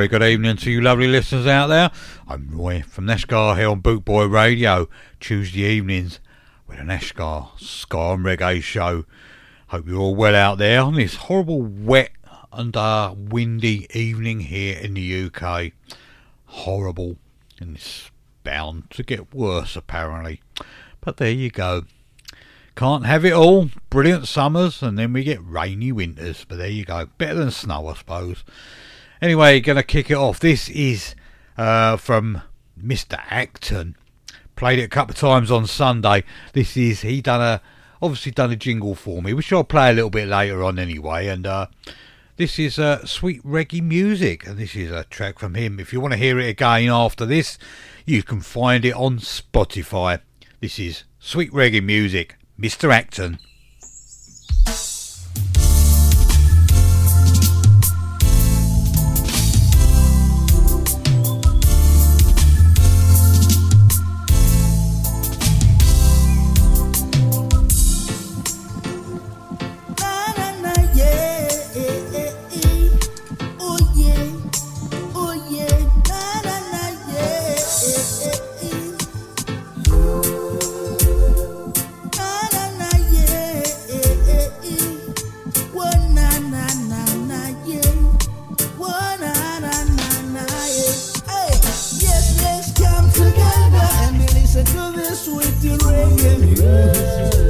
very good evening to you lovely listeners out there. I'm Roy from Neshgar here on Bootboy Radio, Tuesday evenings with an Neshgar Ska and Reggae show. Hope you're all well out there on this horrible wet and uh, windy evening here in the UK. Horrible and it's bound to get worse apparently. But there you go. Can't have it all. Brilliant summers and then we get rainy winters. But there you go. Better than snow, I suppose. Anyway, gonna kick it off. This is uh, from Mr. Acton. Played it a couple of times on Sunday. This is he done a obviously done a jingle for me, which I'll play a little bit later on anyway. And uh, this is uh, sweet reggae music, and this is a track from him. If you want to hear it again after this, you can find it on Spotify. This is sweet reggae music, Mr. Acton.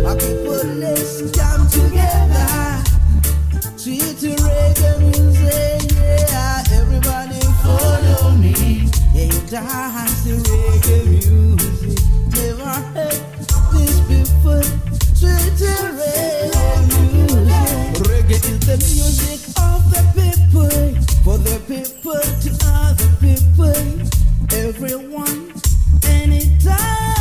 My people, let's together. Reggae music, yeah. Everybody follow me. Dance to reggae music. Never heard people. Sweet reggae music. Reggae is the music of the people. For the people to other people. Everyone, anytime.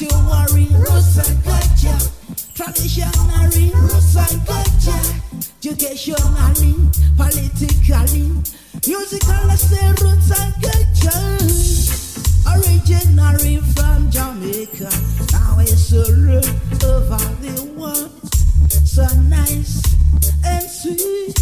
Roots and culture. Traditionary, roots and culture. Politically, musical, I say roots and culture. From Jamaica, now it's all over the world. So nice and sweet.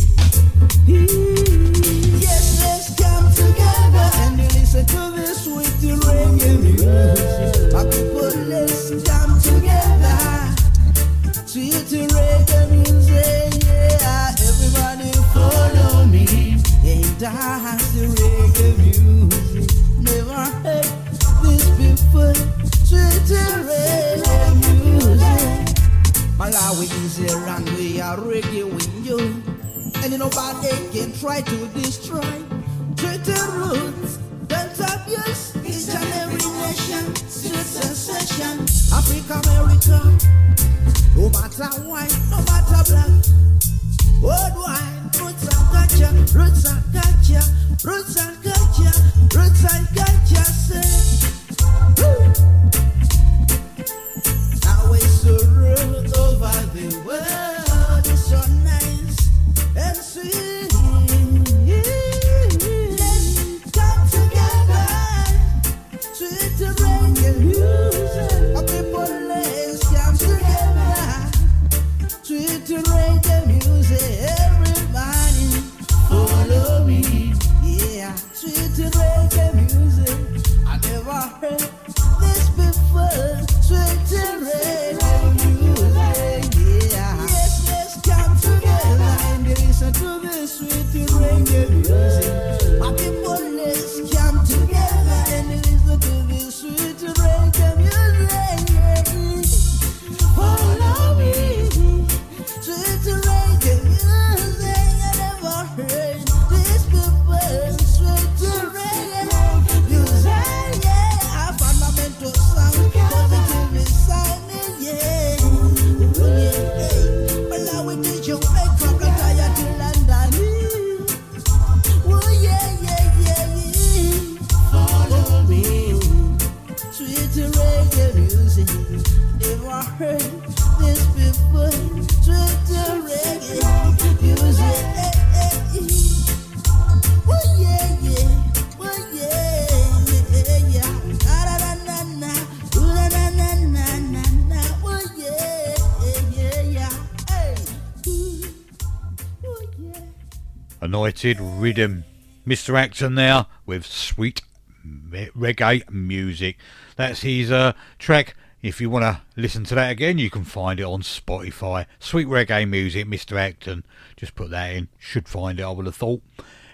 Mr. Acton there with sweet reggae music. That's his uh, track. If you want to listen to that again, you can find it on Spotify. Sweet reggae music, Mr. Acton. Just put that in. Should find it, I would have thought.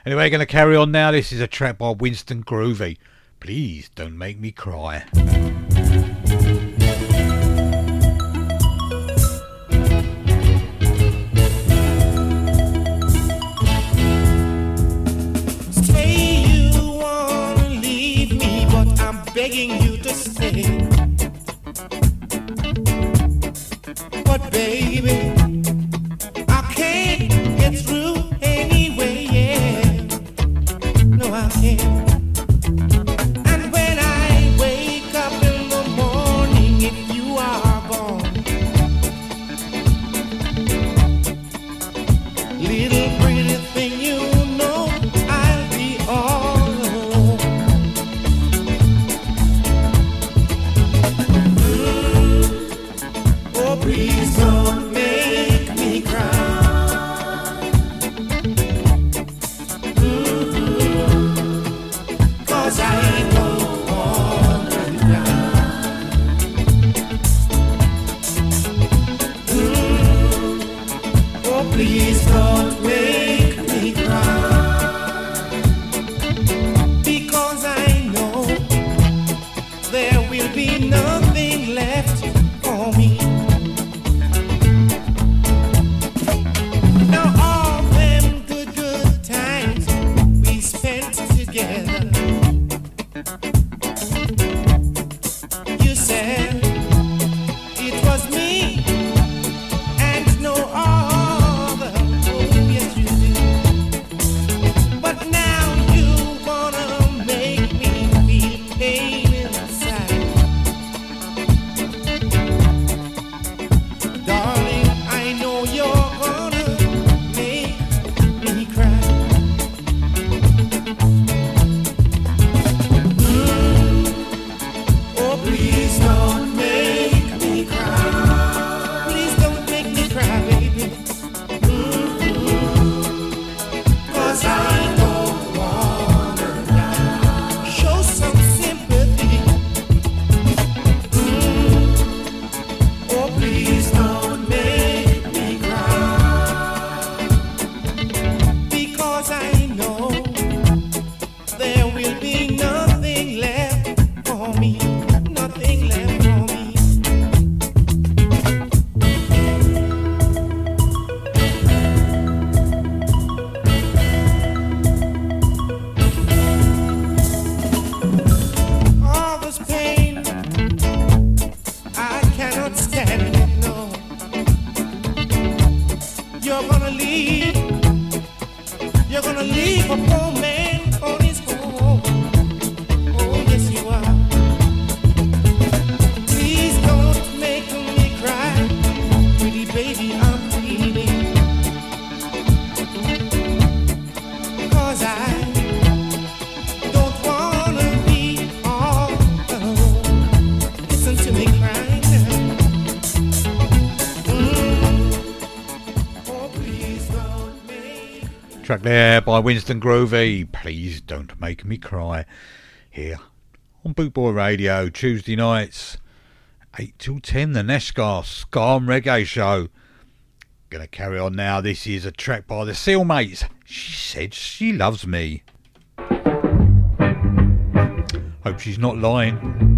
Anyway, going to carry on now. This is a track by Winston Groovy. Please don't make me cry. Begging you to stay. But baby, I can't get through anyway. Yeah. No, I can't. By Winston Groovy. Please don't make me cry. Here on Bootboy Radio, Tuesday nights, 8 till 10, the Neshgar and Reggae Show. Gonna carry on now. This is a track by the Sealmates. She said she loves me. Hope she's not lying.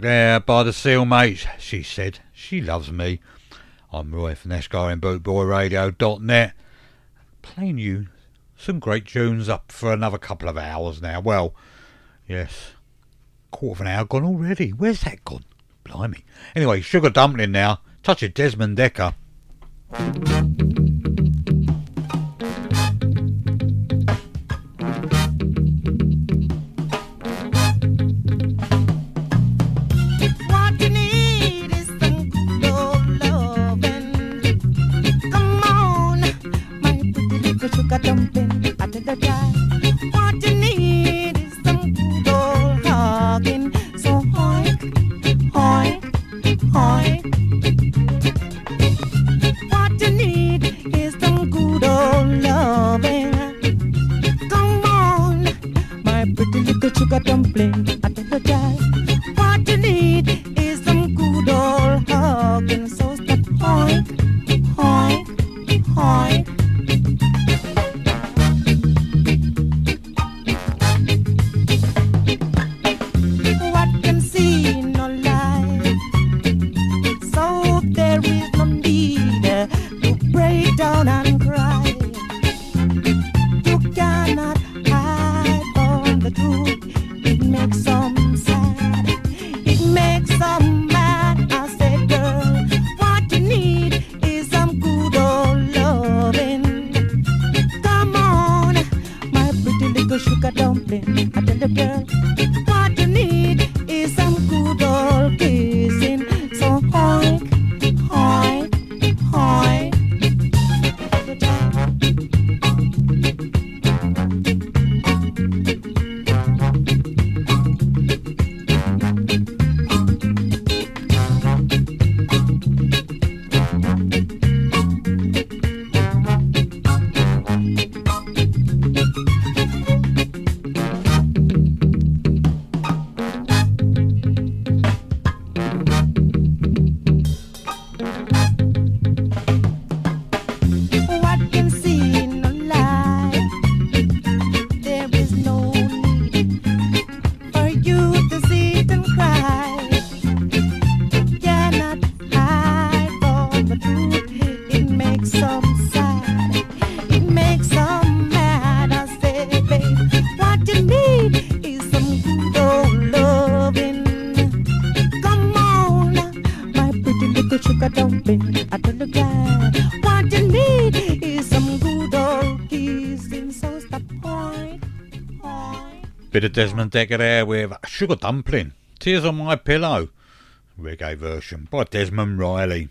there by the seal, mate, she said. She loves me. I'm Roy from SkyandBootboyRadio.net, playing you some great tunes up for another couple of hours now. Well, yes, quarter of an hour gone already. Where's that gone? Blimey. Anyway, Sugar Dumpling now. Touch of Desmond Dekker. Desmond Dekker there with Sugar Dumpling, Tears on My Pillow, reggae version by Desmond Riley.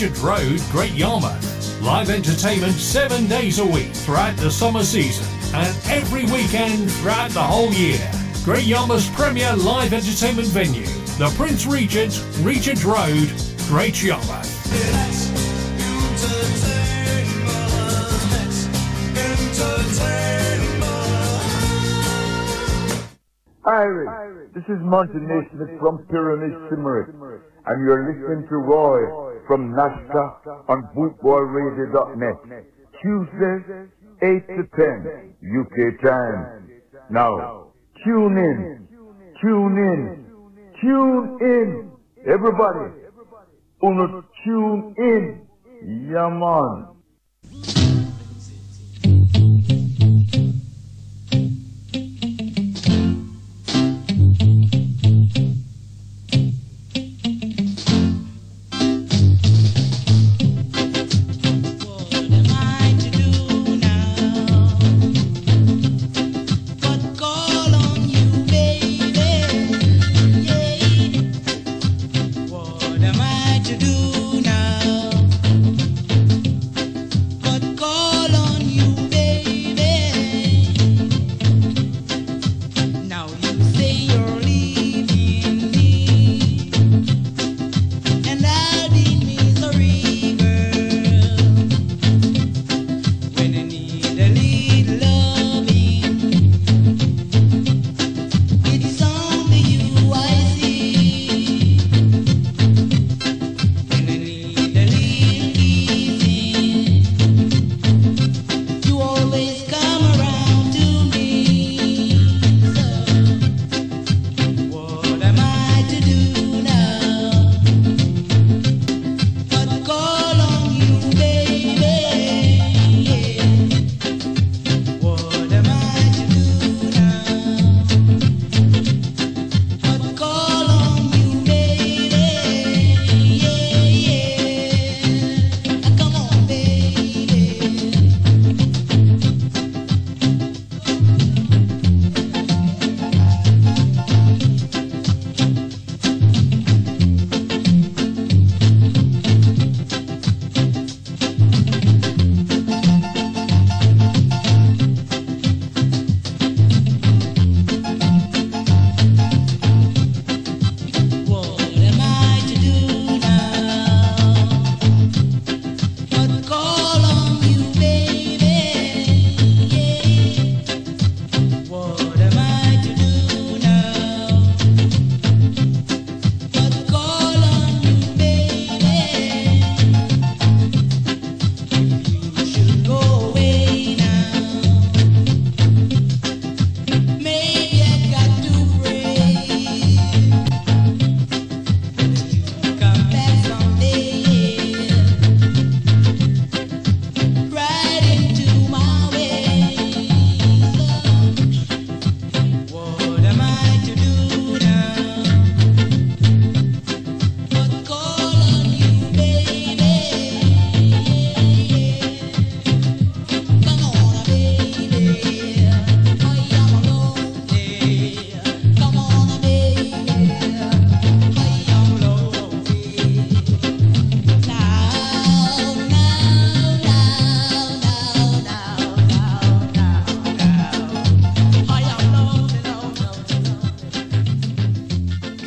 Regent Road, Great Yarmouth. Live entertainment seven days a week throughout the summer season and every weekend throughout the whole year. Great Yarmouth's premier live entertainment venue, the Prince Regent, Regent Road, Great Yarmouth. Irish, this is Monty Neysmith from Pyramid Symarip, and you're listening to Roy from Nashka on bootboyradio.net. Tuesdays, 8 to 10 UK time. Now, tune in, tune in, tune in, everybody. Uno tune in, yeah.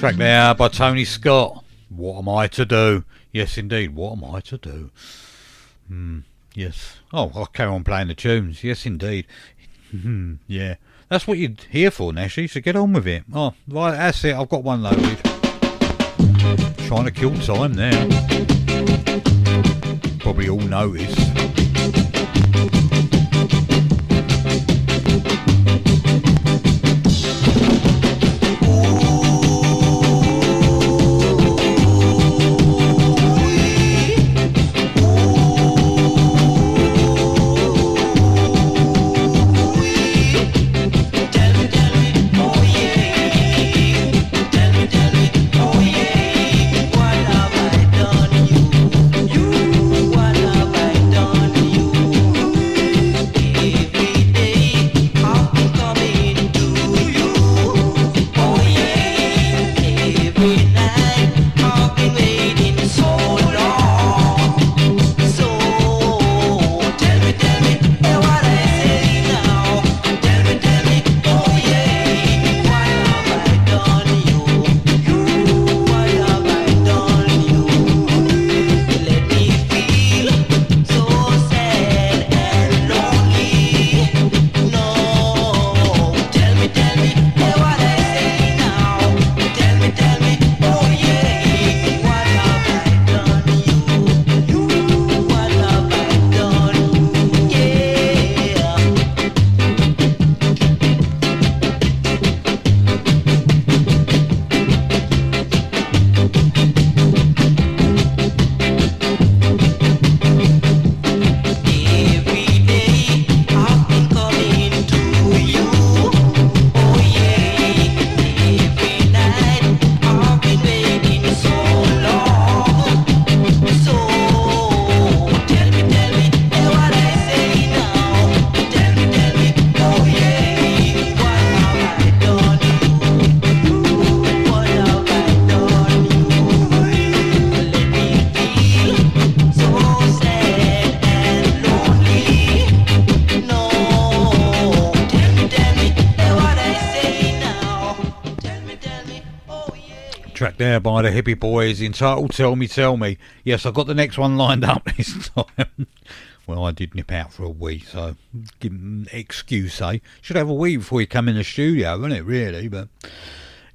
Track there by Tony Scott. What am I to do? Yes, indeed. What am I to do? Hmm. Yes. Oh, I'll carry on playing the tunes. Yes, indeed. Hmm. yeah. That's what you're here for, Nashy, so get on with it. Oh, right, that's it. I've got one loaded. Trying to kill time there. Probably all noticed. There by the Boys entitled Tell Me, Tell Me. Yes, I've got the next one lined up this time. well, I did nip out for a wee, so give excuse, eh? Should have a wee before you come in the studio, wouldn't it, really? But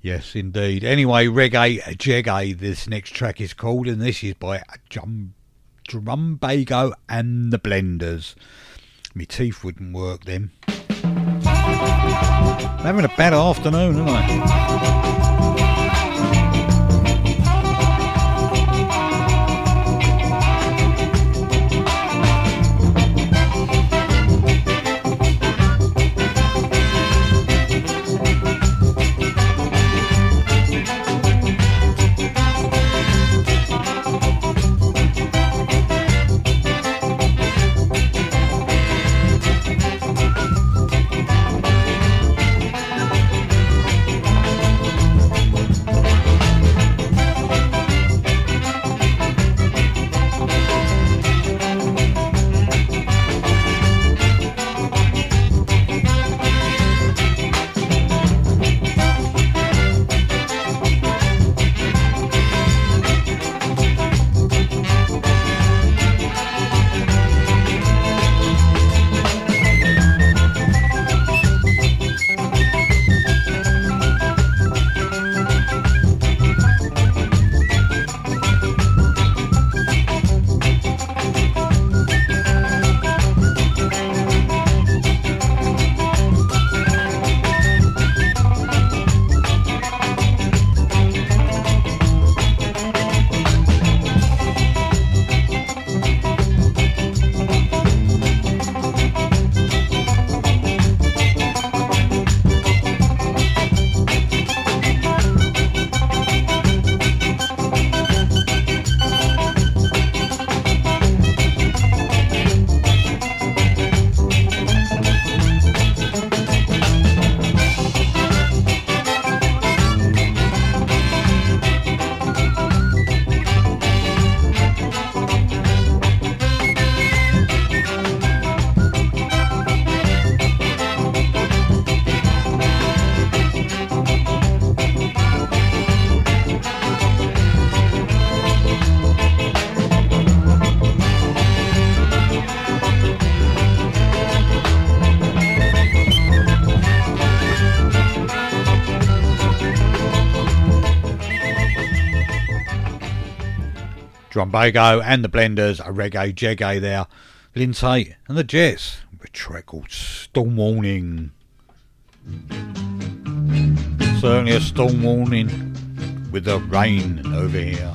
yes, indeed. Anyway, Reggae Jeggae, this next track is called, and this is by Drum, Drumbago and the Blenders. My teeth wouldn't work then. I'm having a bad afternoon, aren't I? Drumbago and the Blenders, a reggae jeggae there. Lindsay and the Jets, a track called Storm Warning. Certainly a storm warning with the rain over here.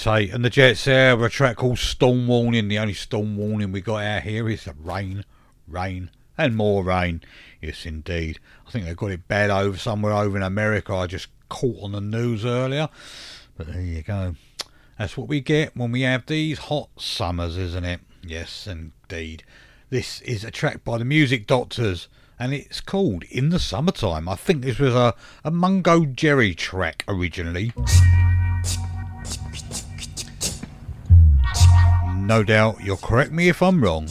Taitt and the Jets there with a track called Storm Warning. The only storm warning we got out here is the rain, rain, and more rain. Yes, indeed. I think they got it bad over somewhere over in America. I just caught on the news earlier. But there you go. That's what we get when we have these hot summers, isn't it? Yes, indeed. This is a track by the Music Doctors and it's called In the Summertime. I think this was a, a Mungo Jerry track originally. No doubt you'll correct me if I'm wrong.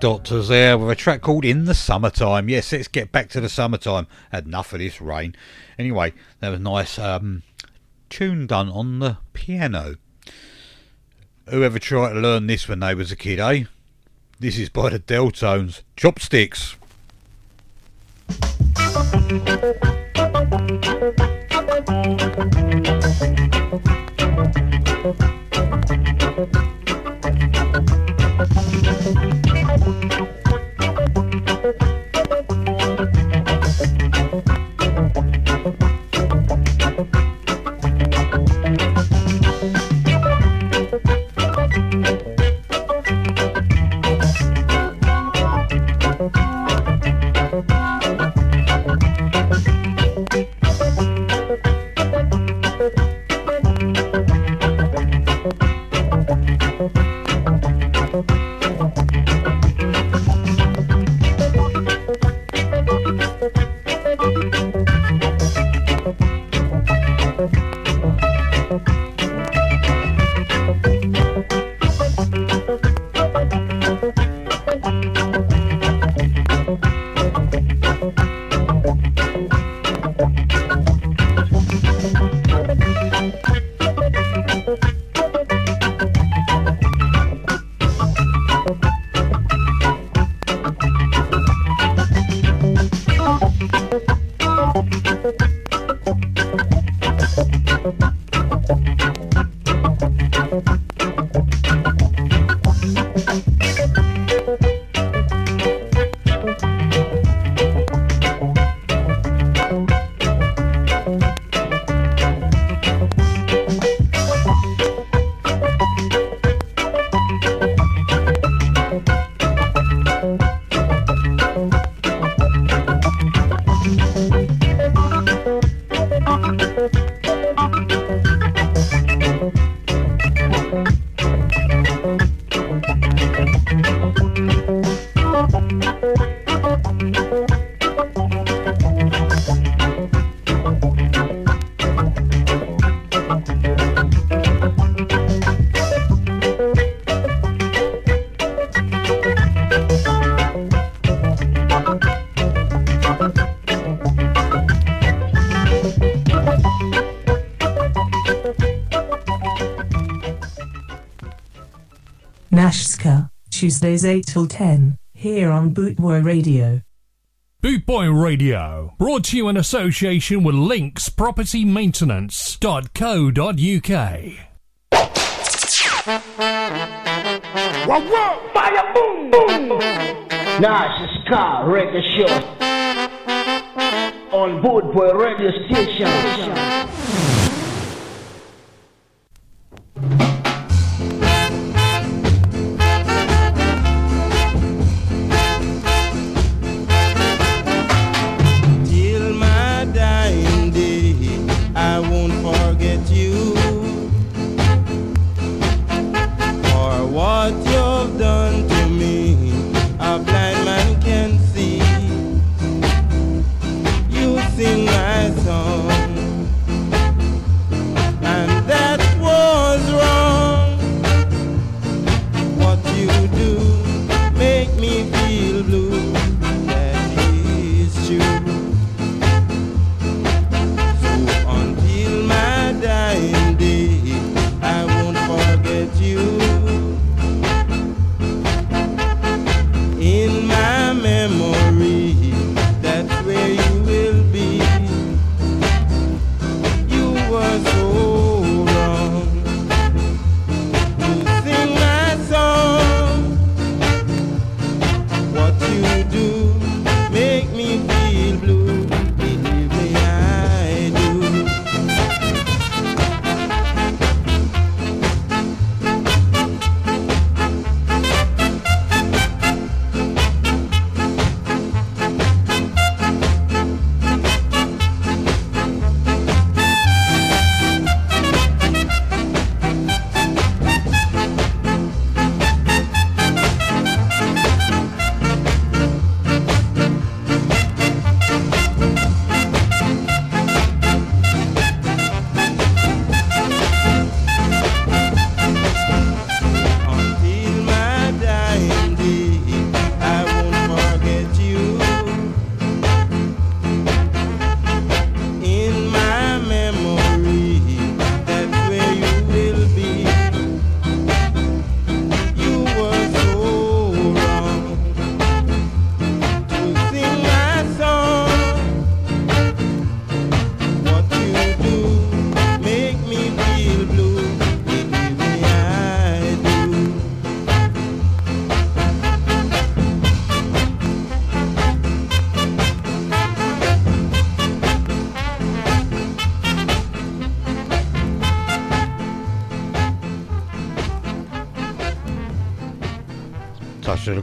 Doctors there with a track called In the Summertime. Yes, let's get back to the summertime. Had enough of this rain. Anyway, there was a nice um, tune done on the piano. Whoever tried to learn this when they was a kid, eh? This is by the Dell-Tones. Chopsticks. Tuesdays 8 till 10, here on Bootboy Radio. Bootboy Radio, brought to you in association with Links Property Maintenance.co.uk. Whoa, whoa! Fire, boom, boom! Nah, it's Ska Radio Show on Bootboy Radio Station.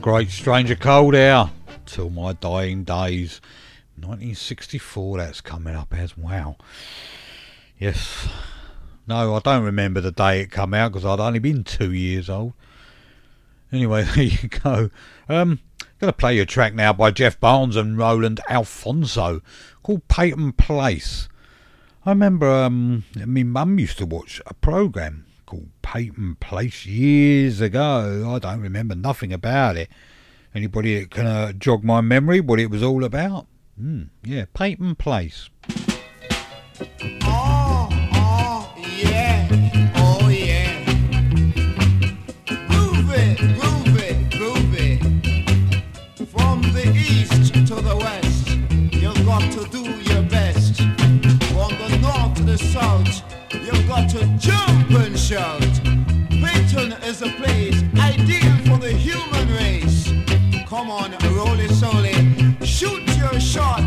Great Stranger Cole Air. Till my dying days. 1964, that's coming up as wow. Yes. No, I don't remember the day it come out because I'd only been two years old. Anyway, there you go. Um, going to play you track now by Jeff Barnes and Roland Alphonso called Peyton Place. I remember um, my mum used to watch a program called Peyton Place years ago. I don't remember nothing about it. Anybody that can uh, jog my memory what it was all about? Hmm, yeah, Peyton Place. Got to jump and shout. Peyton is a place ideal for the human race. Come on, roll it solely. Shoot your shot.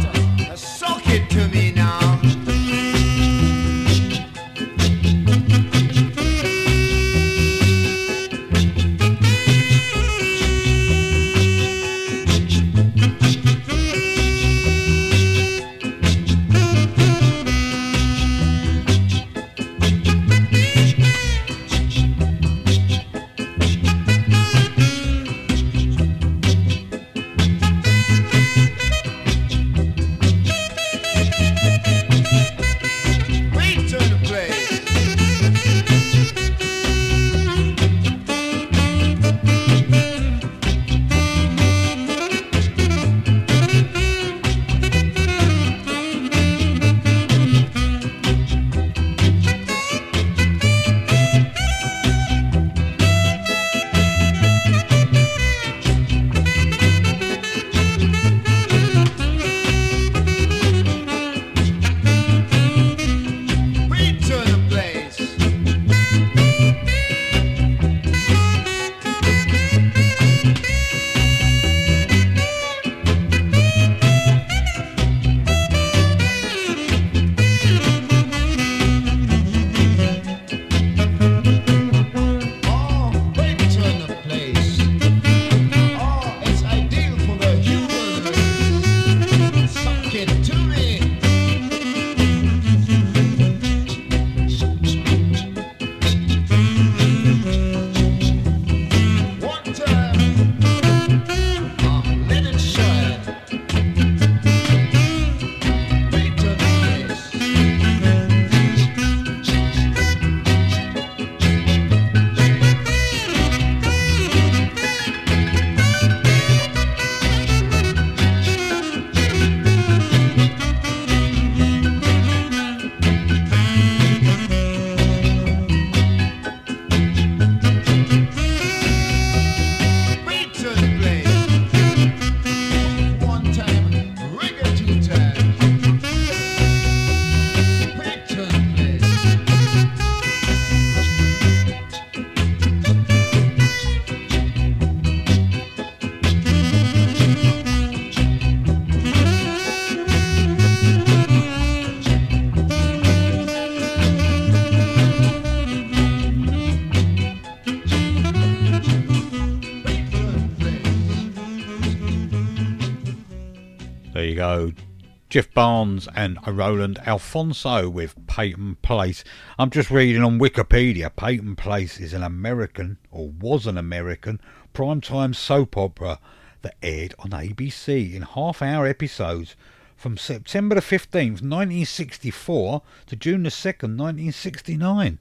Jeff Barnes and Roland Alphonso with Peyton Place. I'm just reading on Wikipedia. Peyton Place is an American, or was an American, primetime soap opera that aired on ABC in half hour episodes from September the 15th, 1964 to June the 2nd, 1969.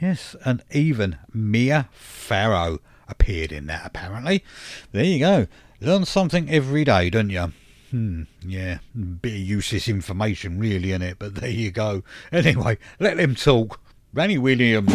Yes, and even Mia Farrow appeared in that apparently. There you go. Learn something every day, don't you? Hmm, yeah, bit of useless information really in it, but there you go. Anyway, let them talk. Randy Williams.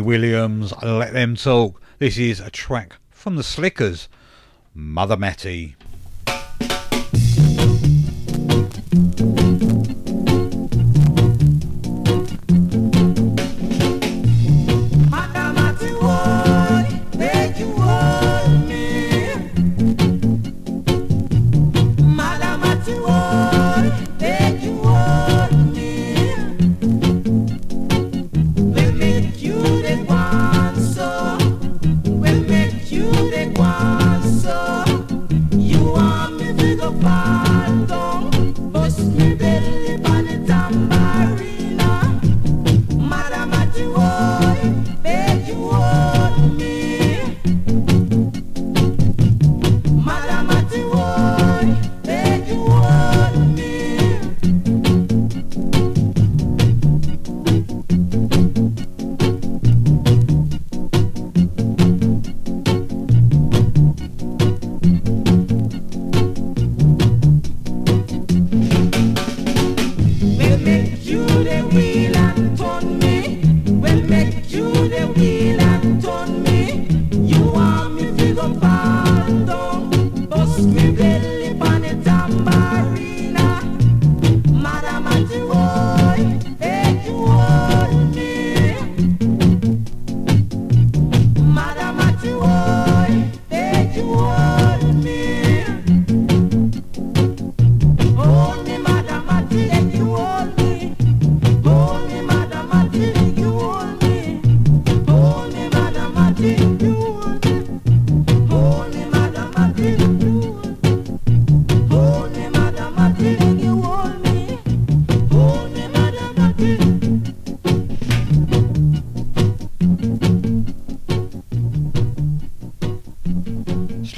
Williams, Let Them Talk. This is a track from the Slickers, Mother Matty.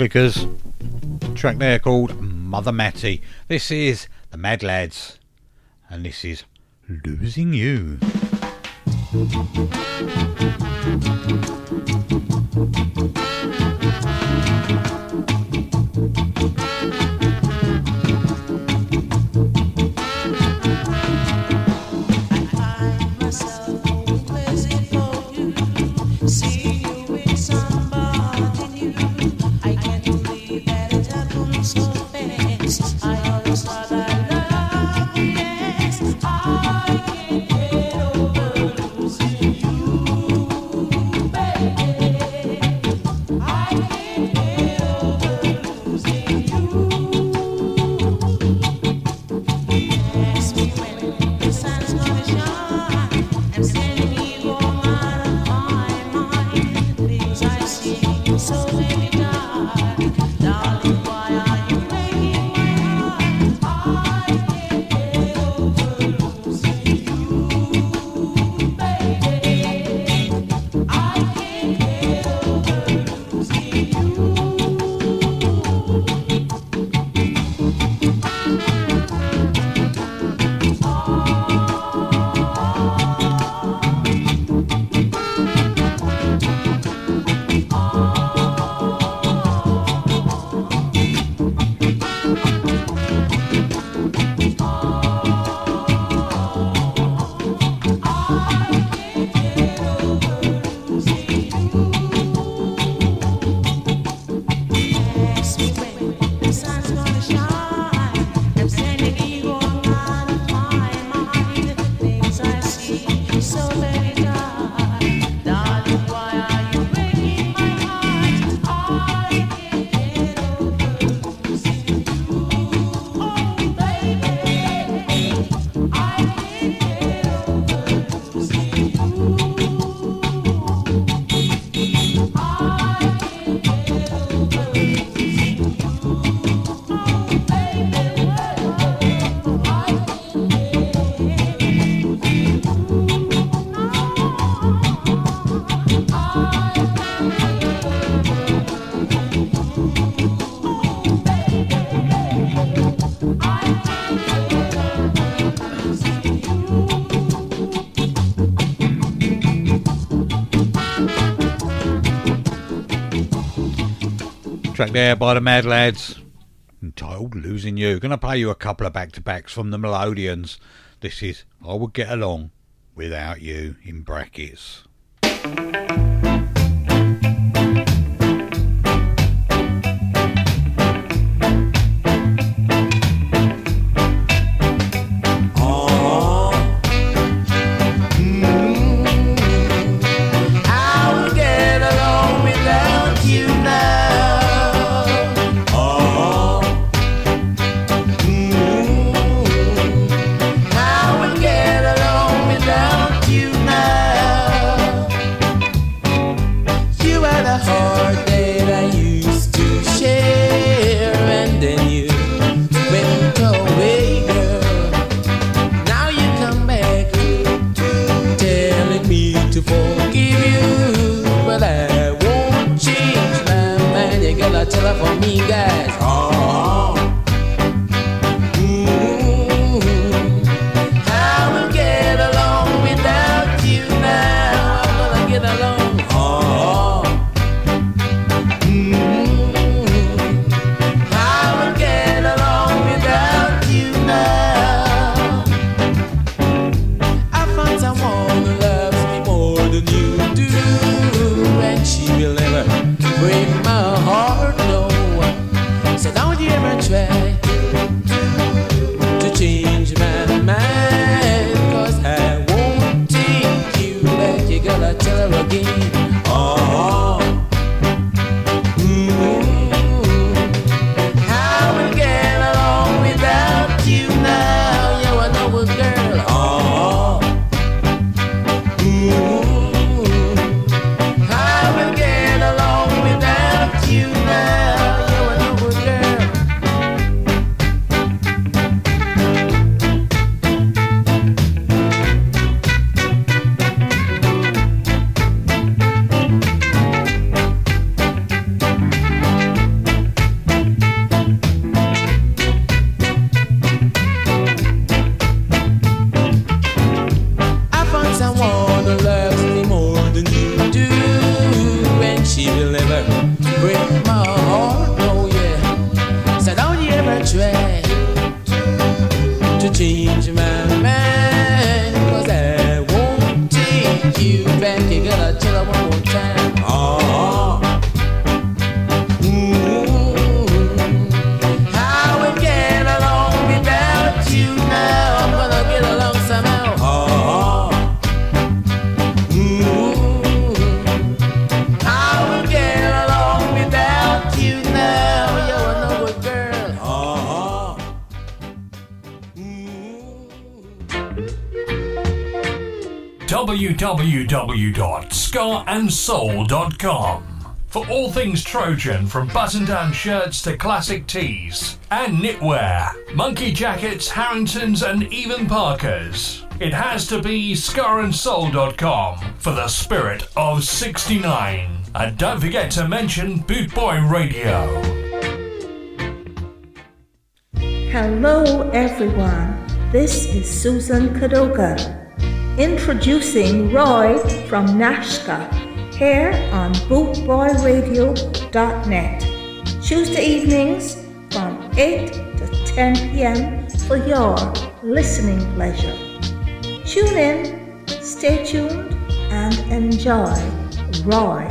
Slickers. Track there called Mother Matty. This is the Mad Lads, and this is Losing You. Track there by the Mad Lads, entitled Losing You. Gonna play you a couple of back to backs from the Melodians. This is I Would Get Along Without You in brackets. www.scarandsoul.com for all things Trojan from button down shirts to classic tees and knitwear, monkey jackets, Harringtons, and even Parkers. It has to be scarandsoul.com for the spirit of 69. And don't forget to mention Boot Boy Radio. Hello, everyone. This is Susan Cadogan, introducing Roy from Nashka here on BootboyRadio.net. Tuesday evenings from 8 to 10 p.m. for your listening pleasure. Tune in, stay tuned, and enjoy Roy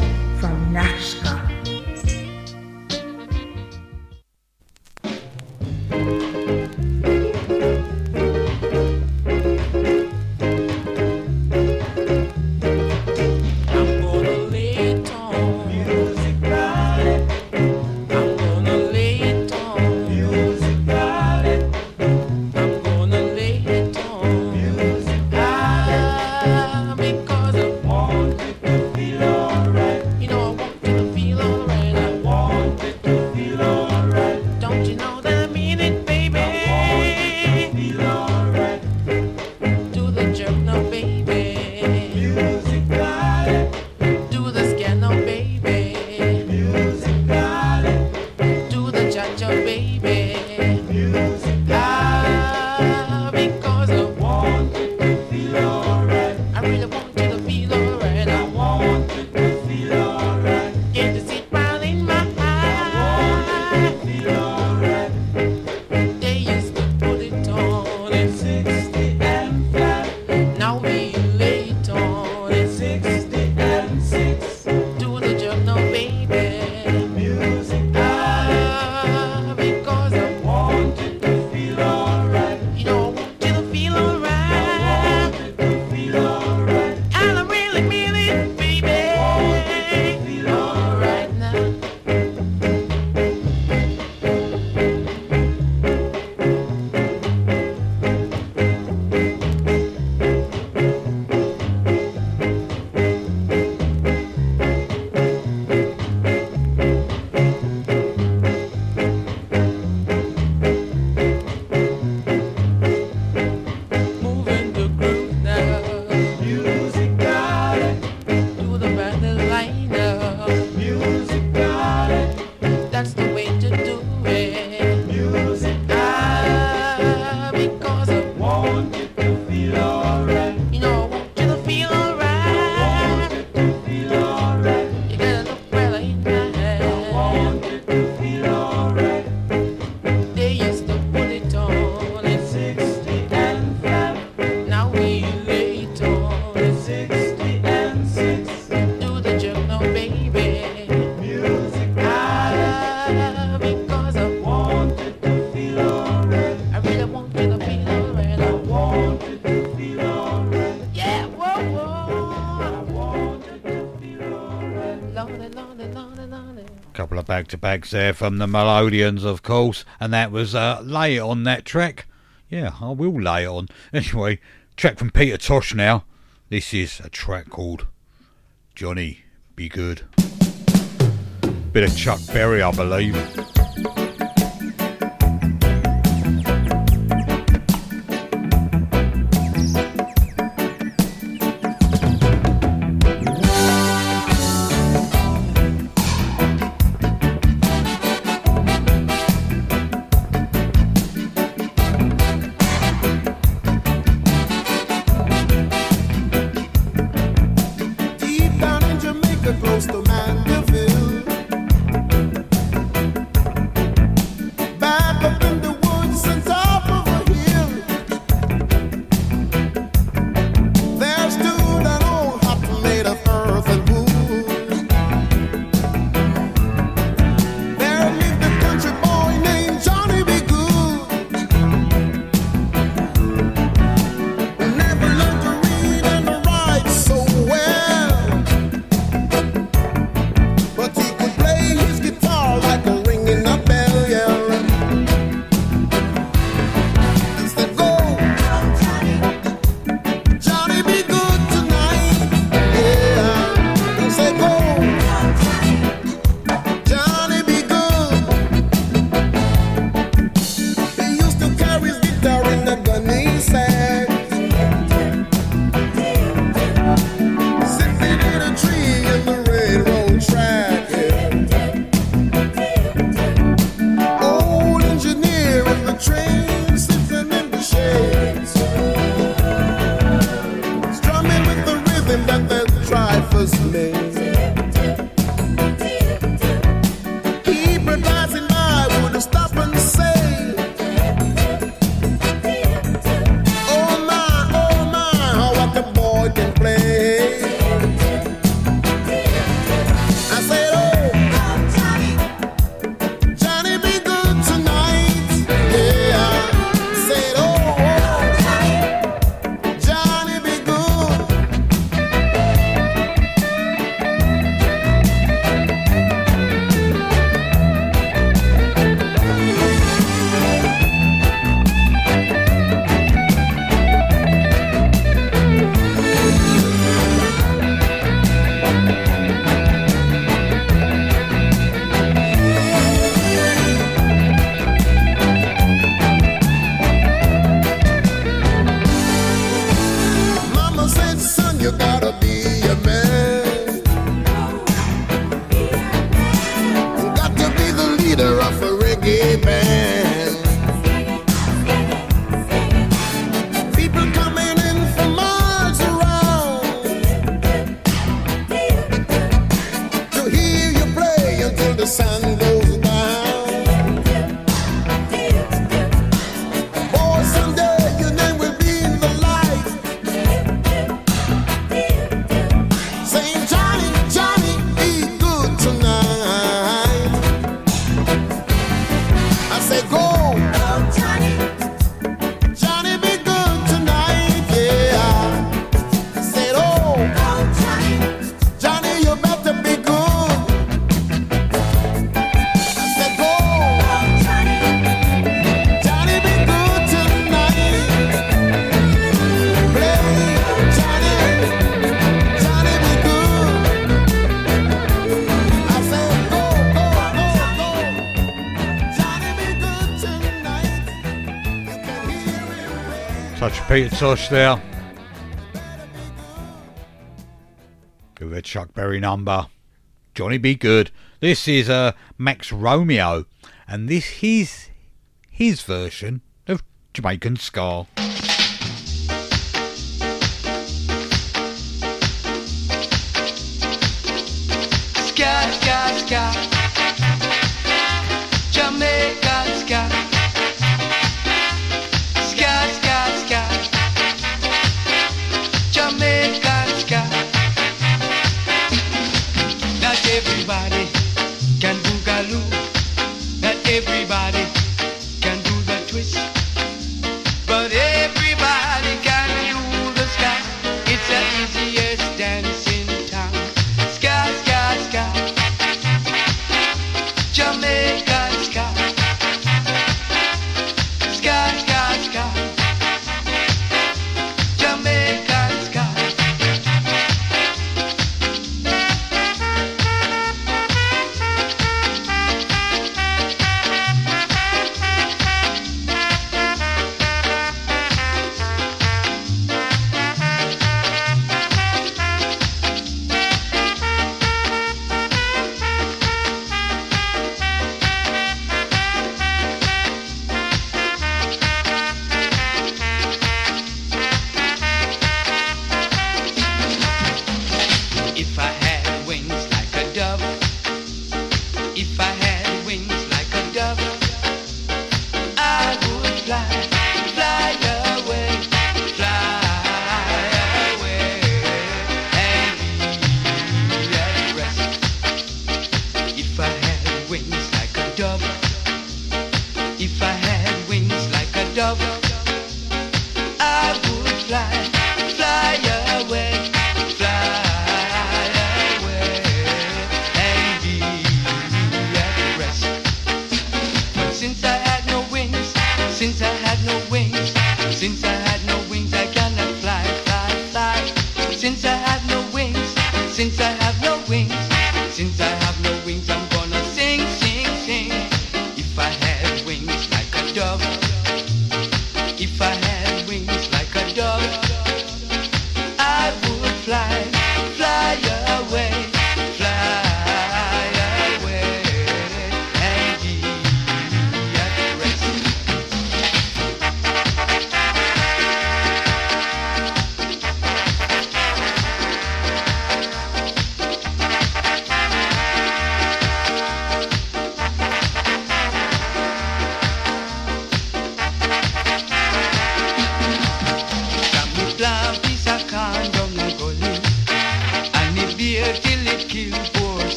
back to backs there from the Melodians, of course, and that was uh, Lay It on that track. Yeah, I will lay it on. Anyway, track from Peter Tosh now. This is a track called Johnny B. Goode. Bit of Chuck Berry, I believe. Peter Tosh there. Give it Chuck Berry number. Johnny B. Goode. This is uh, Max Romeo, and this is his version of Jamaican Ska. sky, sky, sky. make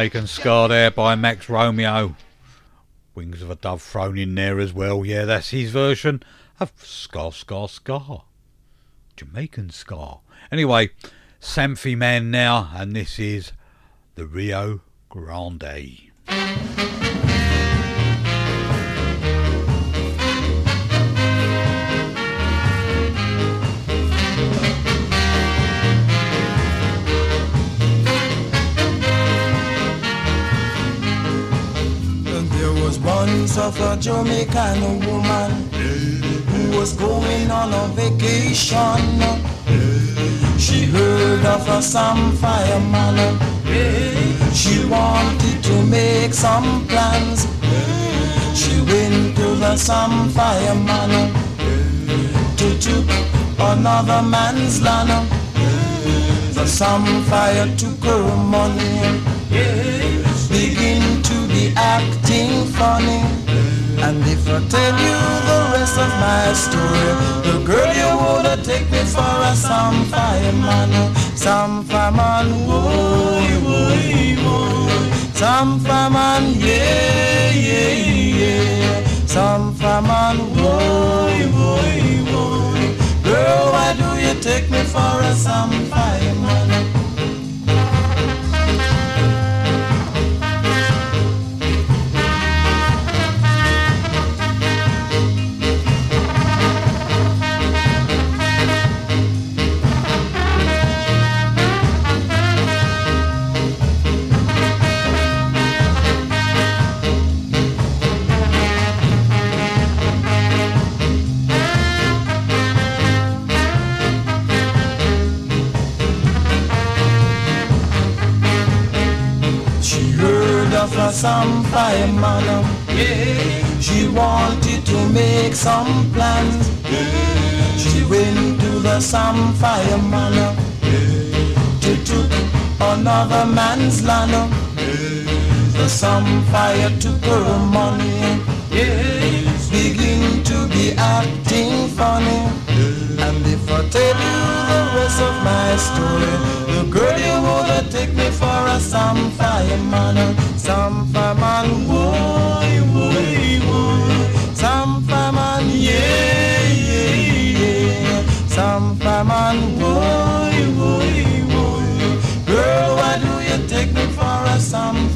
Jamaican Ska there by Max Romeo. Wings of a Dove thrown in there as well. Yeah, that's his version of Ska, Ska, Ska. Jamaican Ska. Anyway, Samphy Man now, and this is the Rio Grande. Once of a Jamaican woman who was going on a vacation. She heard of a some fireman. She wanted to make some plans. She went to the some fireman to took another man's land. The some fire took her money. Begin acting funny. And if I tell you the rest of my story, the girl you woulda take me for a some fireman, some fireman, whoa, whoa, whoa, some fireman, yeah, yeah, yeah, some fireman, whoa, whoa, whoa. Girl, why do you take me for a some fireman? Some fireman. Yeah. She wanted to make some plans. Yeah. She went to the some fireman. Yeah. To took another man's land. Yeah. The some fire took her money. Yeah. Begin to be acting funny. If tell you the rest of my story, the girl you wanna take me for a some fireman, some fireman, whoa, whoa, whoa, some fireman, yeah, yeah, yeah, some fireman, whoa, whoa, whoa. Girl, why do you take me for a some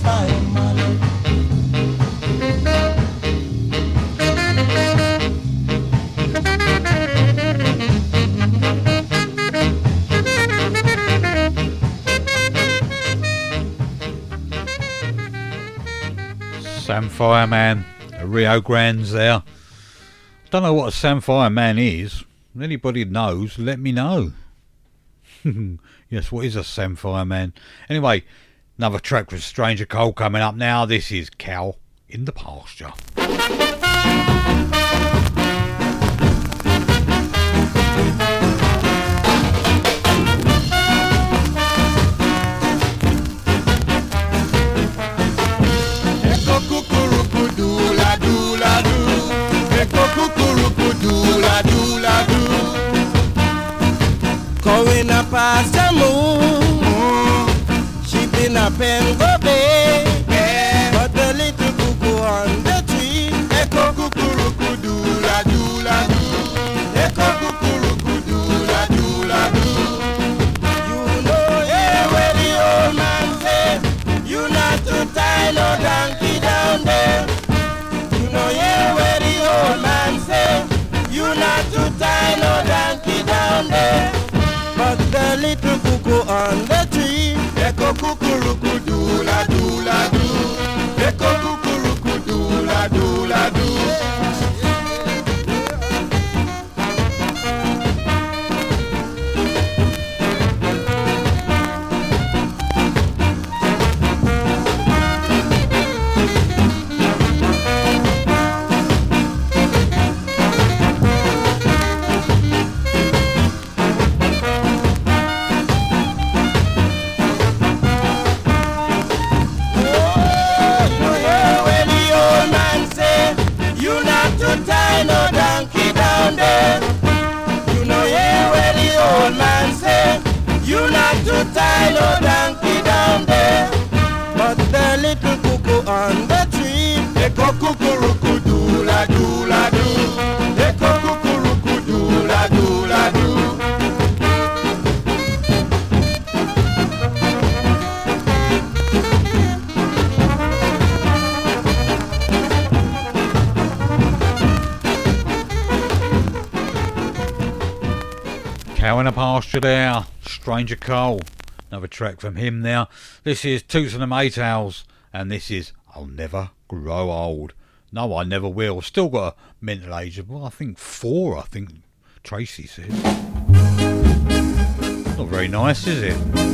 Samphire Man, a Rio Grande's there. Don't know what a Samphire Man is. Anybody knows, let me know. yes, what is a Samphire Man? Anyway, another track with Stranger Cole coming up now. This is Cow in the Pasture. Eko kukuruku dula dula du. Going up past the moon, she been up and go bay. But the little cuckoo on the tree, Eko kukuruku dula dula du. Eko tree, Eko kukuruku dula there. Stranger Cole. Another track from him now. This is Toots and the Maytals. And this is I'll Never Grow Old. No, I never will. Still got a mental age of, well, I think four, I think Tracy said. Not very nice, is it?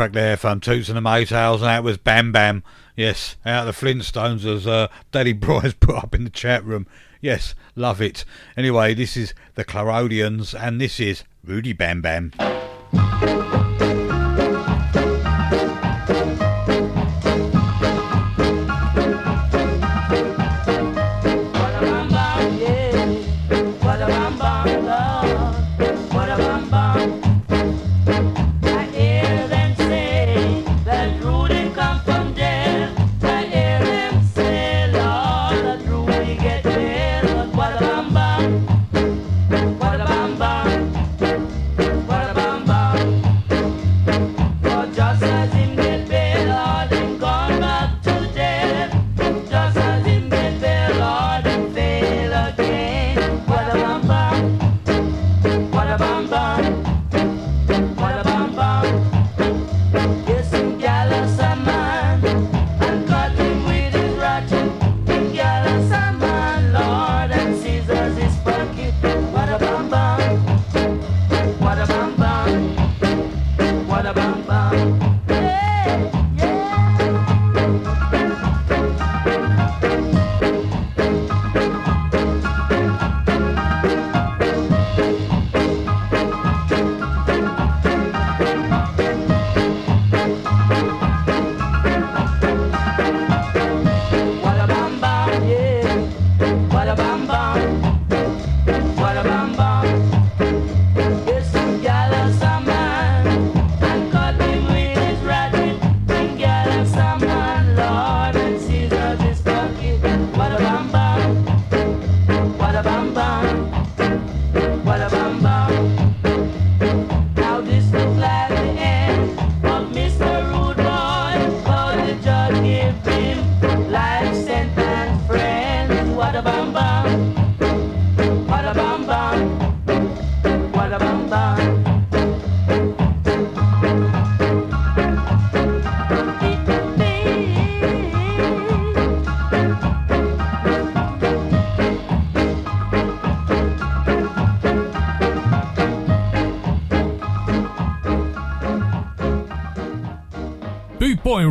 Track there from Toots and the Maytals, and that was Bam Bam. Yes, out of the Flintstones, as uh, Daddy Bryce put up in the chat room. Yes, love it. Anyway, this is the Clarendonians, and this is Rudy Bam Bam.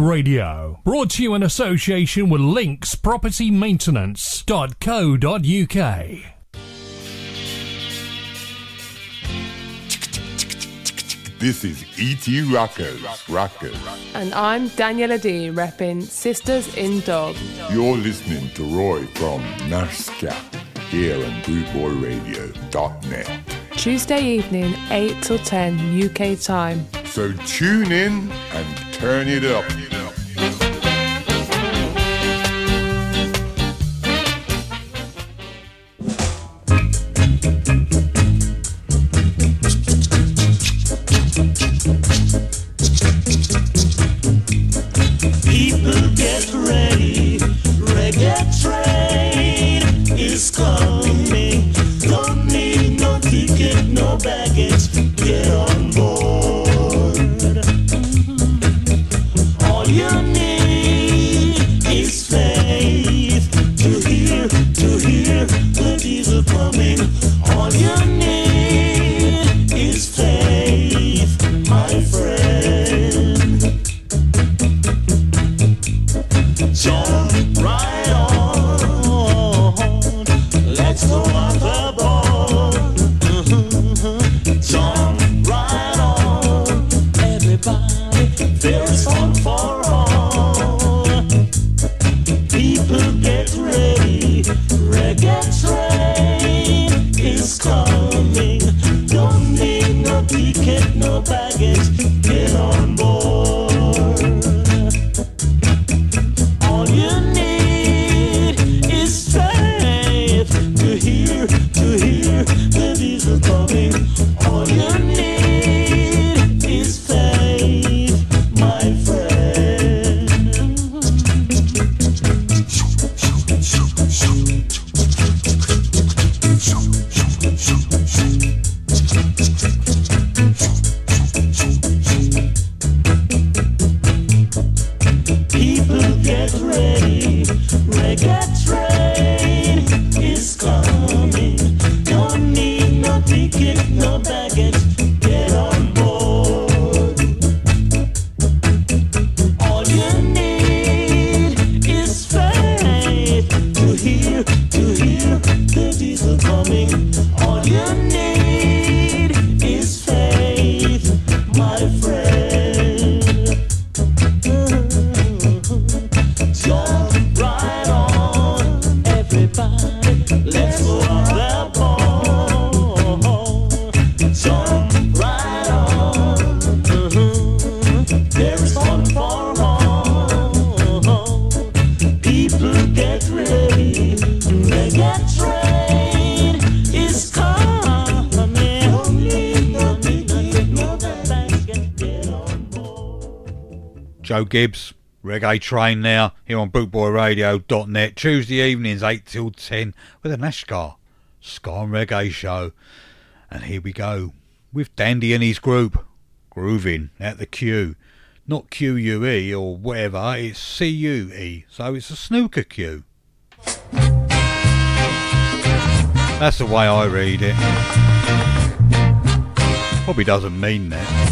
Radio. Brought to you in association with Links Property Maintenance.co.uk. This is E.T. Rockers. Rockers. And I'm Daniela D, repping Sisters in Dog. You're listening to Roy from Nashka here on BootboyRadio.net. Tuesday evening, 8 till 10 UK time. So tune in and turn it up. Joe Gibbs, Reggae Train now, here on bootboyradio.net. Tuesday evenings, 8 till 10, with a NASCAR Ska and Reggae show. And here we go, with Dandy and his group, grooving at the Q. Not Q-U-E or whatever, it's C-U-E, so it's a snooker cue. That's the way I read it. Probably doesn't mean that.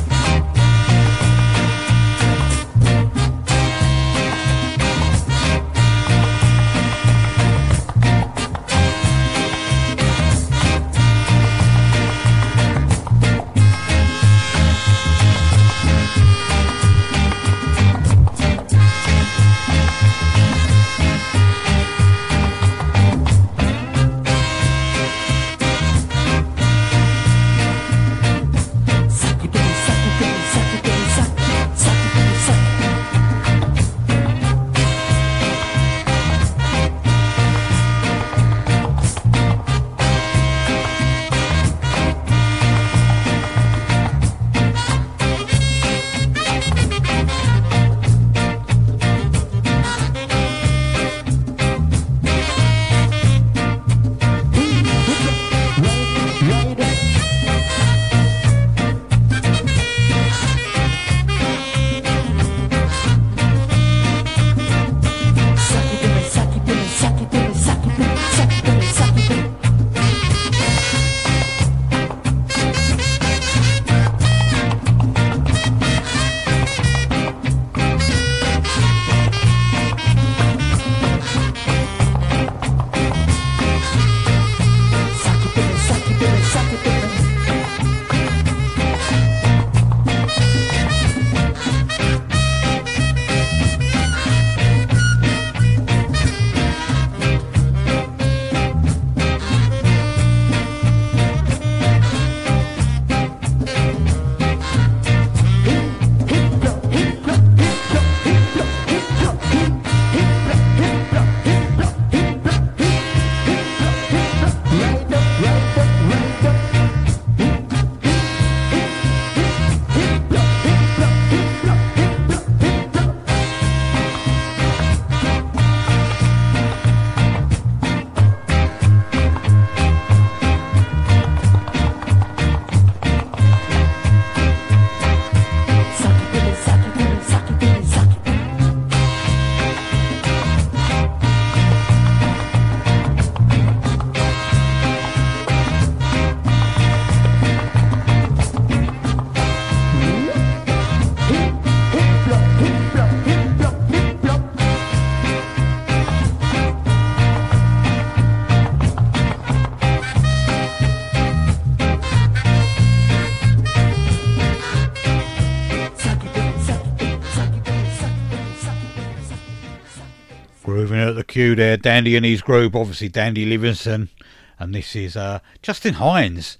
There, Dandy and his group, obviously Dandy Livingstone, and this is uh, Justin Hinds.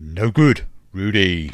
No good, Rudy.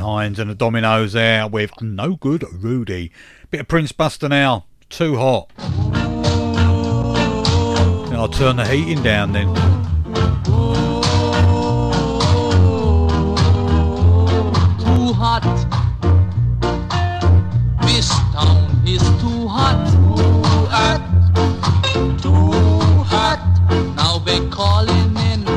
Hinds and the Dominoes there with No Good Rudy. Bit of Prince Buster now, too hot. And I'll turn the heating down then. Too hot. This town is too hot, too hot, too hot. Now they're calling in.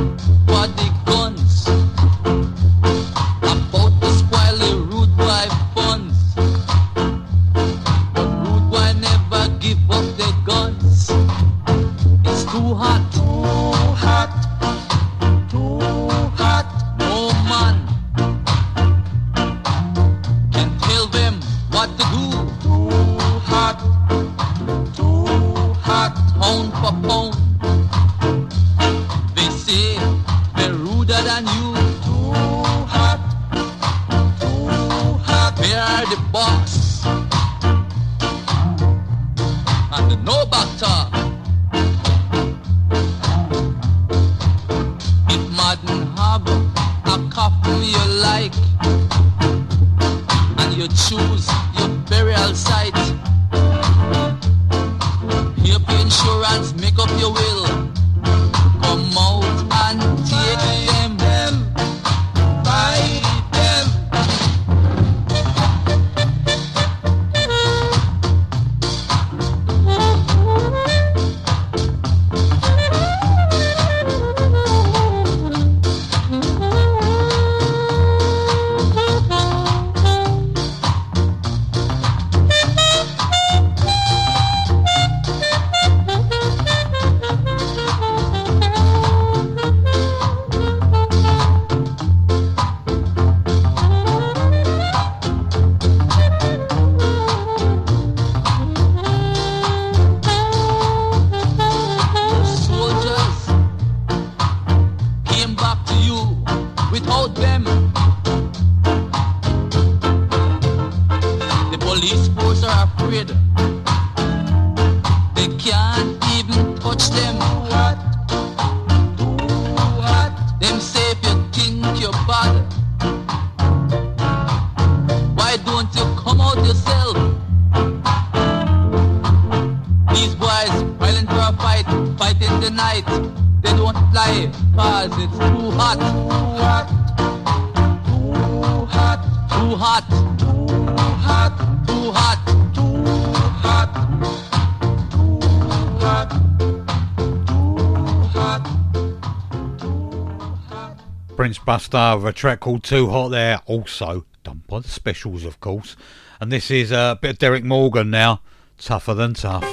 star, a track called Too Hot There, also done by the specials, of course. And this is uh, a bit of Derrick Morgan now, Tougher Than Tough.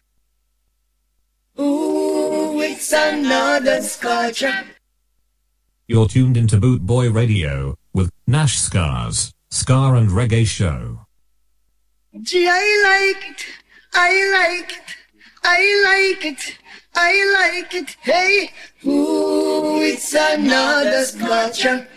Scorcher. You're tuned into Boot Boy Radio with Nash Scars, Ska and Reggae Show. Gee, I like it. I like it. I like it. I like it. Hey, ooh, it's another scorcher.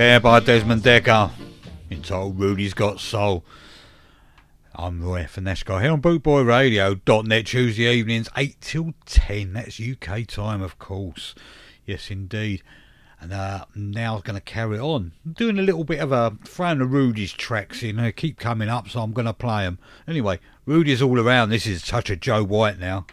There by Desmond Dekker. Entitled Rudy's Got Soul. I'm Roy Finesco here on bootboyradio.net Tuesday evenings 8 till 10. That's UK time, of course. Yes, indeed. And uh, now I'm going to carry on. I'm doing a little bit of a throwing of Rudy's tracks in. They keep coming up, so I'm going to play them. Anyway, Rudy's all around. This is Touch of Joe White now.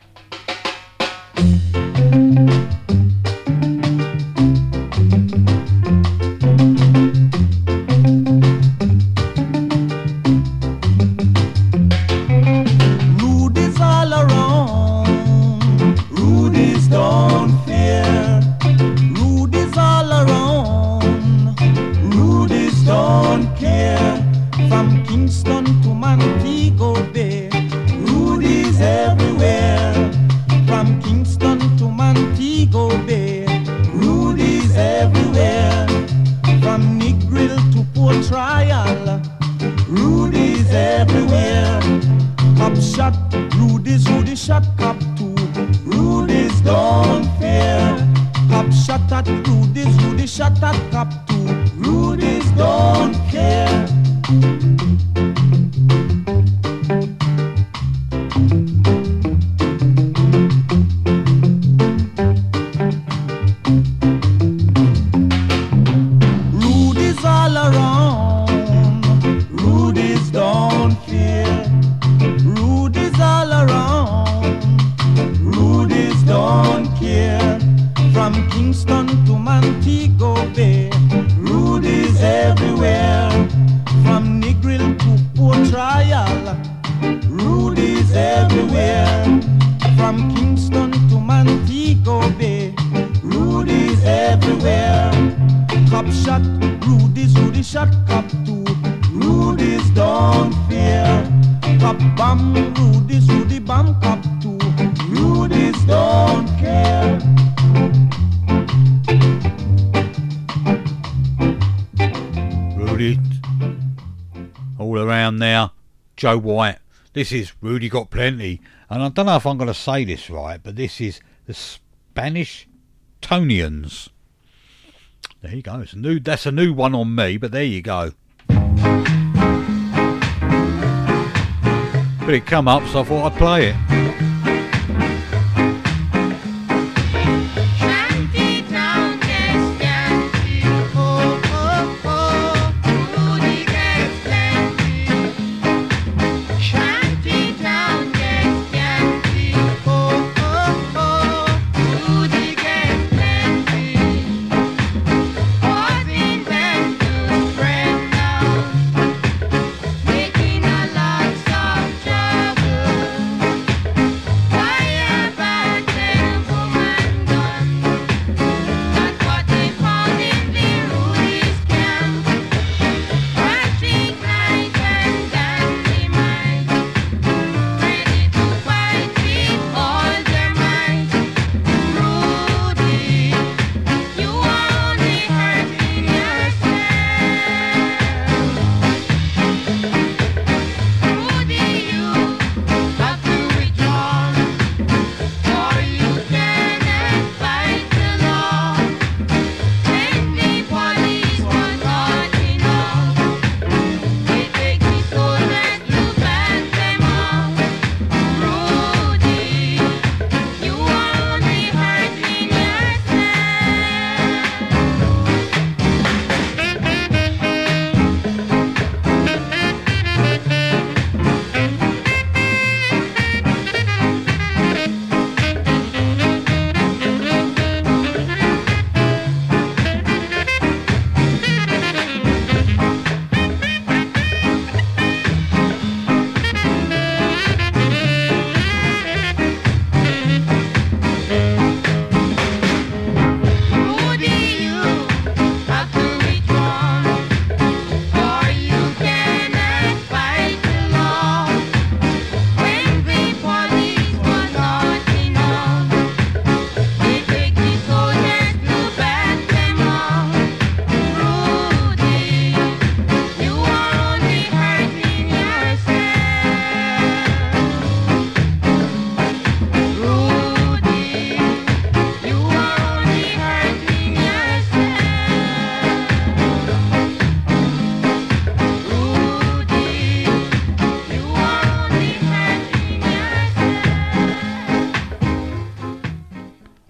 This is Rudy Got Plenty. And I don't know if I'm going to say this right, but this is the Spanish Tonians. There you go. It's a new, that's a new one on me, but there you go. But it come up, so I thought I'd play it.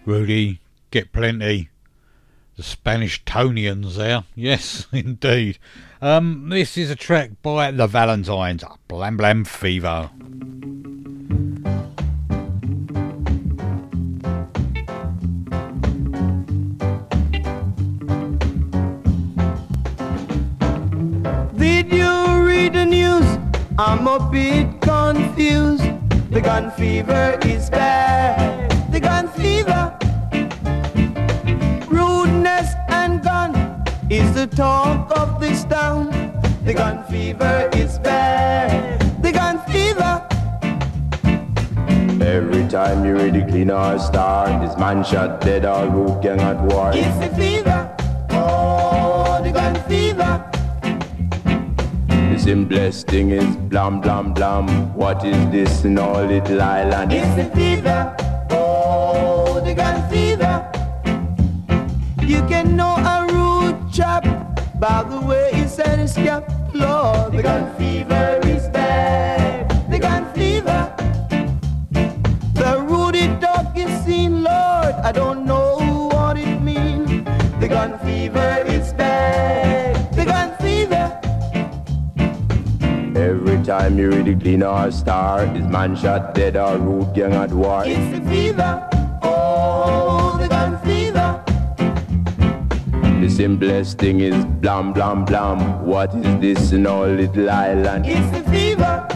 Rudy, get plenty. The Spanishtonians there. Yes, indeed. Um, this is a track by The Valentines. Blam Blam Fever. Did you read the news? I'm a bit confused. The gun fever is bad. The gun fever. Rudeness and gun is the talk of this town. The gun fever is bad. The gun fever. Every time you read the Gleaner star, this man shot dead or gang at war. It's the fever. Oh, the gun fever. The simplest thing is blam blam blam. What is this in all little island? It's the fever. Oh, the gun fever. You can know a rude chap by the way he said his cap. Lord, the gun fever is bad. The gun fever. The Rudy dog is seen, Lord. I don't know what it means. The gun fever is bad. The gun fever. Every time you read the Gleaner star, is man shot dead or root gang at war. It's the fever. Oh, the gun fever. The simplest thing is blam blam blam. What is this in our little island? It's a fever.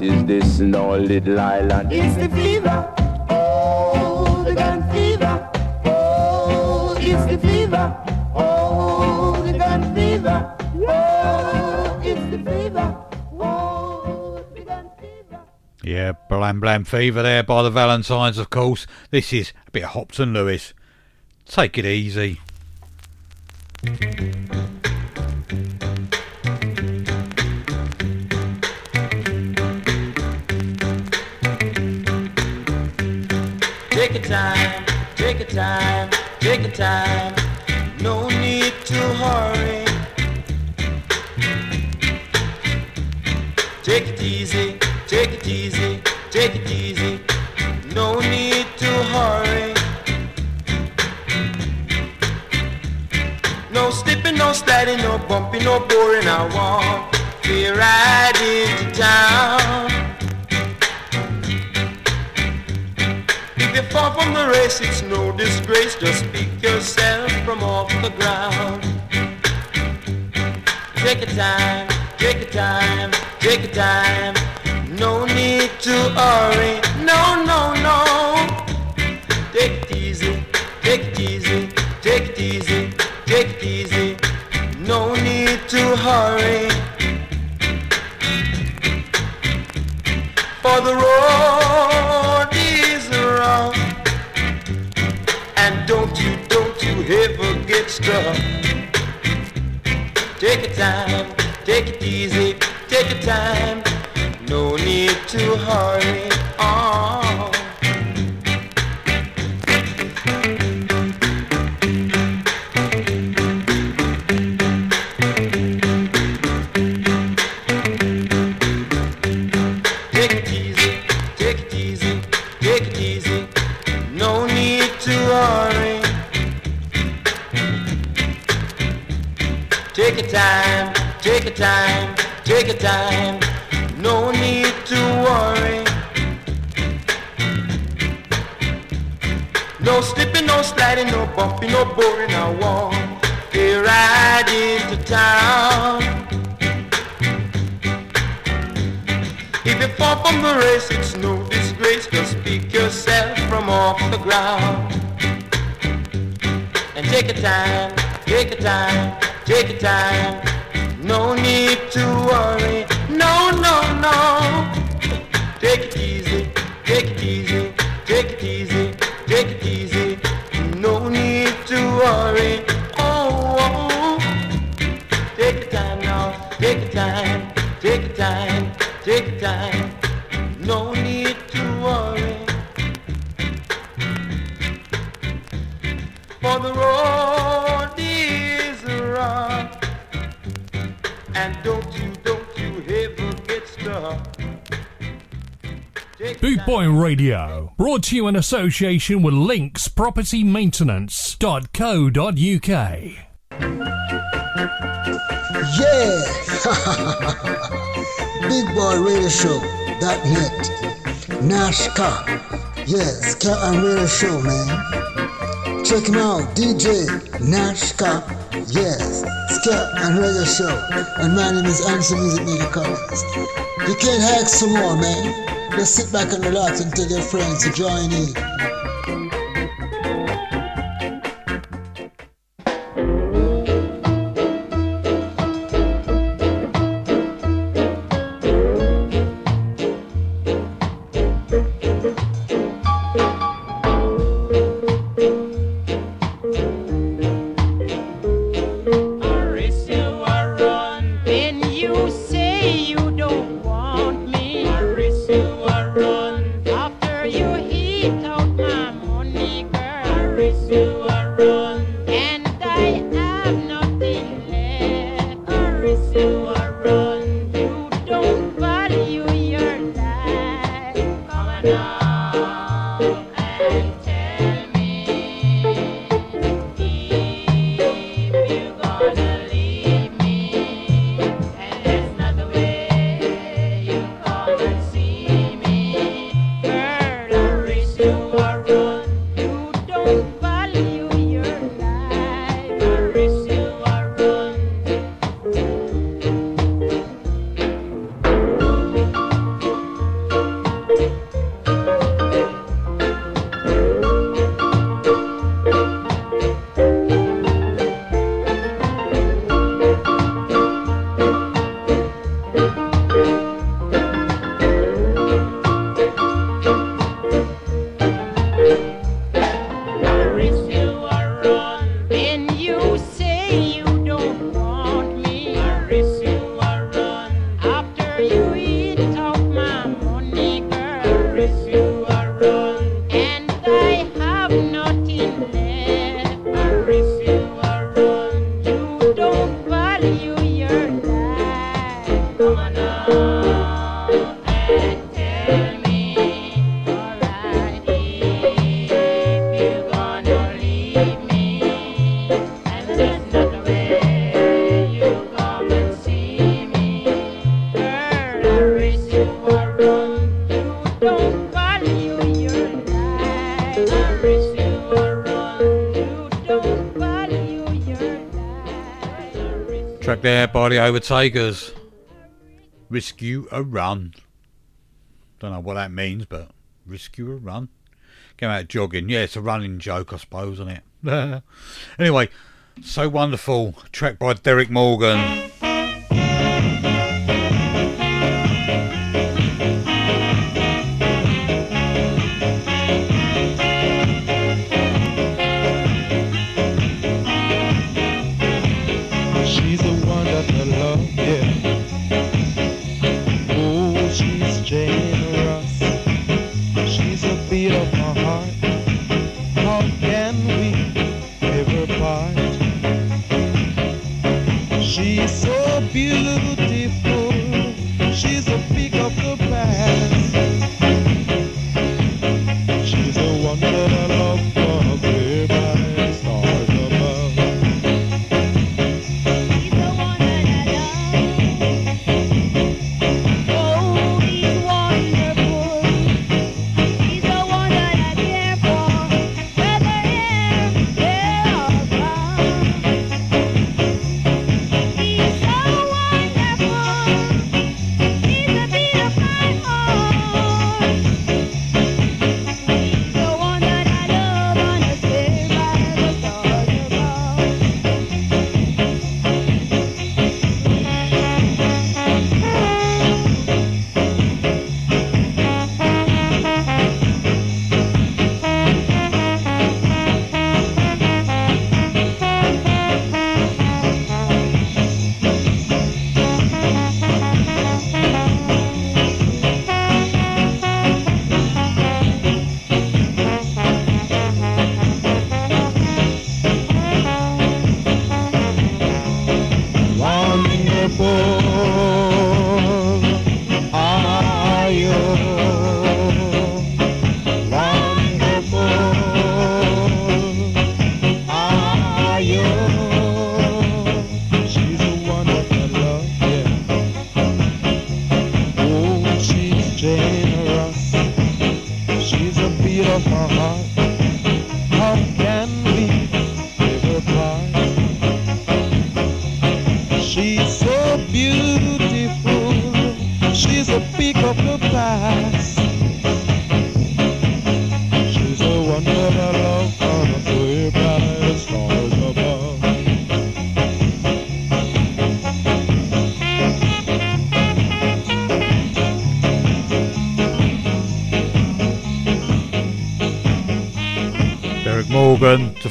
What is this in our little island? It's the fever. Oh, the gun fever. Oh, it's the fever. Oh, the gun fever. Oh, it's the fever. Oh, the gun fever. Yeah, Blam Blam Fever there by the Valentines, of course. This is a bit of Hopeton Lewis. Take it easy. Time, take your time, take your time. No need to hurry. Take it easy, take it easy, take it easy. No need to hurry. No slipping, no sliding, no bumping, no boring. I want to ride into town. If you fall from the race, it's no disgrace. Just pick yourself from off the ground. Take your time, take your time, take your time. No need to hurry. No, no, no. Take it easy, take it easy, take it easy, take it easy. No need to hurry. Ever. Take your time, take it easy, take your time. No need to hurry. Oh. Time, take your time, take your time. No need to worry. No slipping, no sliding, no bumping, no boring. I want to ride into town. If you fall from the race, it's no disgrace. Just pick yourself from off the ground. And take your time, take your time, take your time. No need to worry. No, no, no. Take it easy, take it easy, take it easy, Boot Boy Radio, brought to you in association with Links Property Maintenance.co.uk. Yeah! Big Boy Radio Show dot net. Nashka. Yes, Ska and Radio Show, man. Check him out, DJ Nashka. Yes, Ska and Radio Show. And my name is Answer Music Media Collins. You can't hack some more, man. Just sit back and relax and tell your friends to join in. Overtakers. Rescue a run. Don't know what that means, but rescue a run. Came out jogging. Yeah, it's a running joke, I suppose, isn't it? anyway, so wonderful. Track by Derrick Morgan.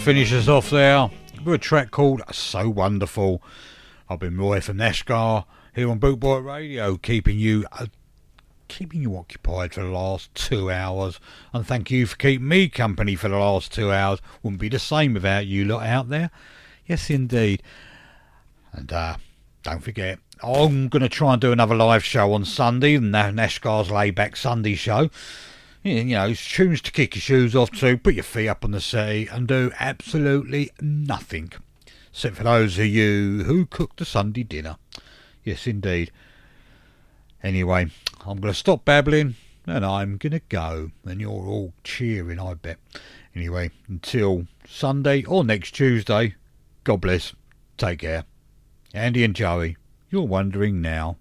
Finish us off there with a track called So Wonderful. I've been Roy from Nashgar here on Bootboy Radio, keeping you uh, keeping you occupied for the last two hours. And thank you for keeping me company for the last two hours. Wouldn't be the same without you lot out there. Yes, indeed. And uh, don't forget, I'm going to try and do another live show on Sunday, the Na- Nashgar's Layback Sunday show. You know, tunes to kick your shoes off to, put your feet up on the settee, and do absolutely nothing. Except for those of you who cook the Sunday dinner. Yes, indeed. Anyway, I'm going to stop babbling and I'm going to go. And you're all cheering, I bet. Anyway, until Sunday or next Tuesday, God bless. Take care. Andy and Joey, you're wondering now.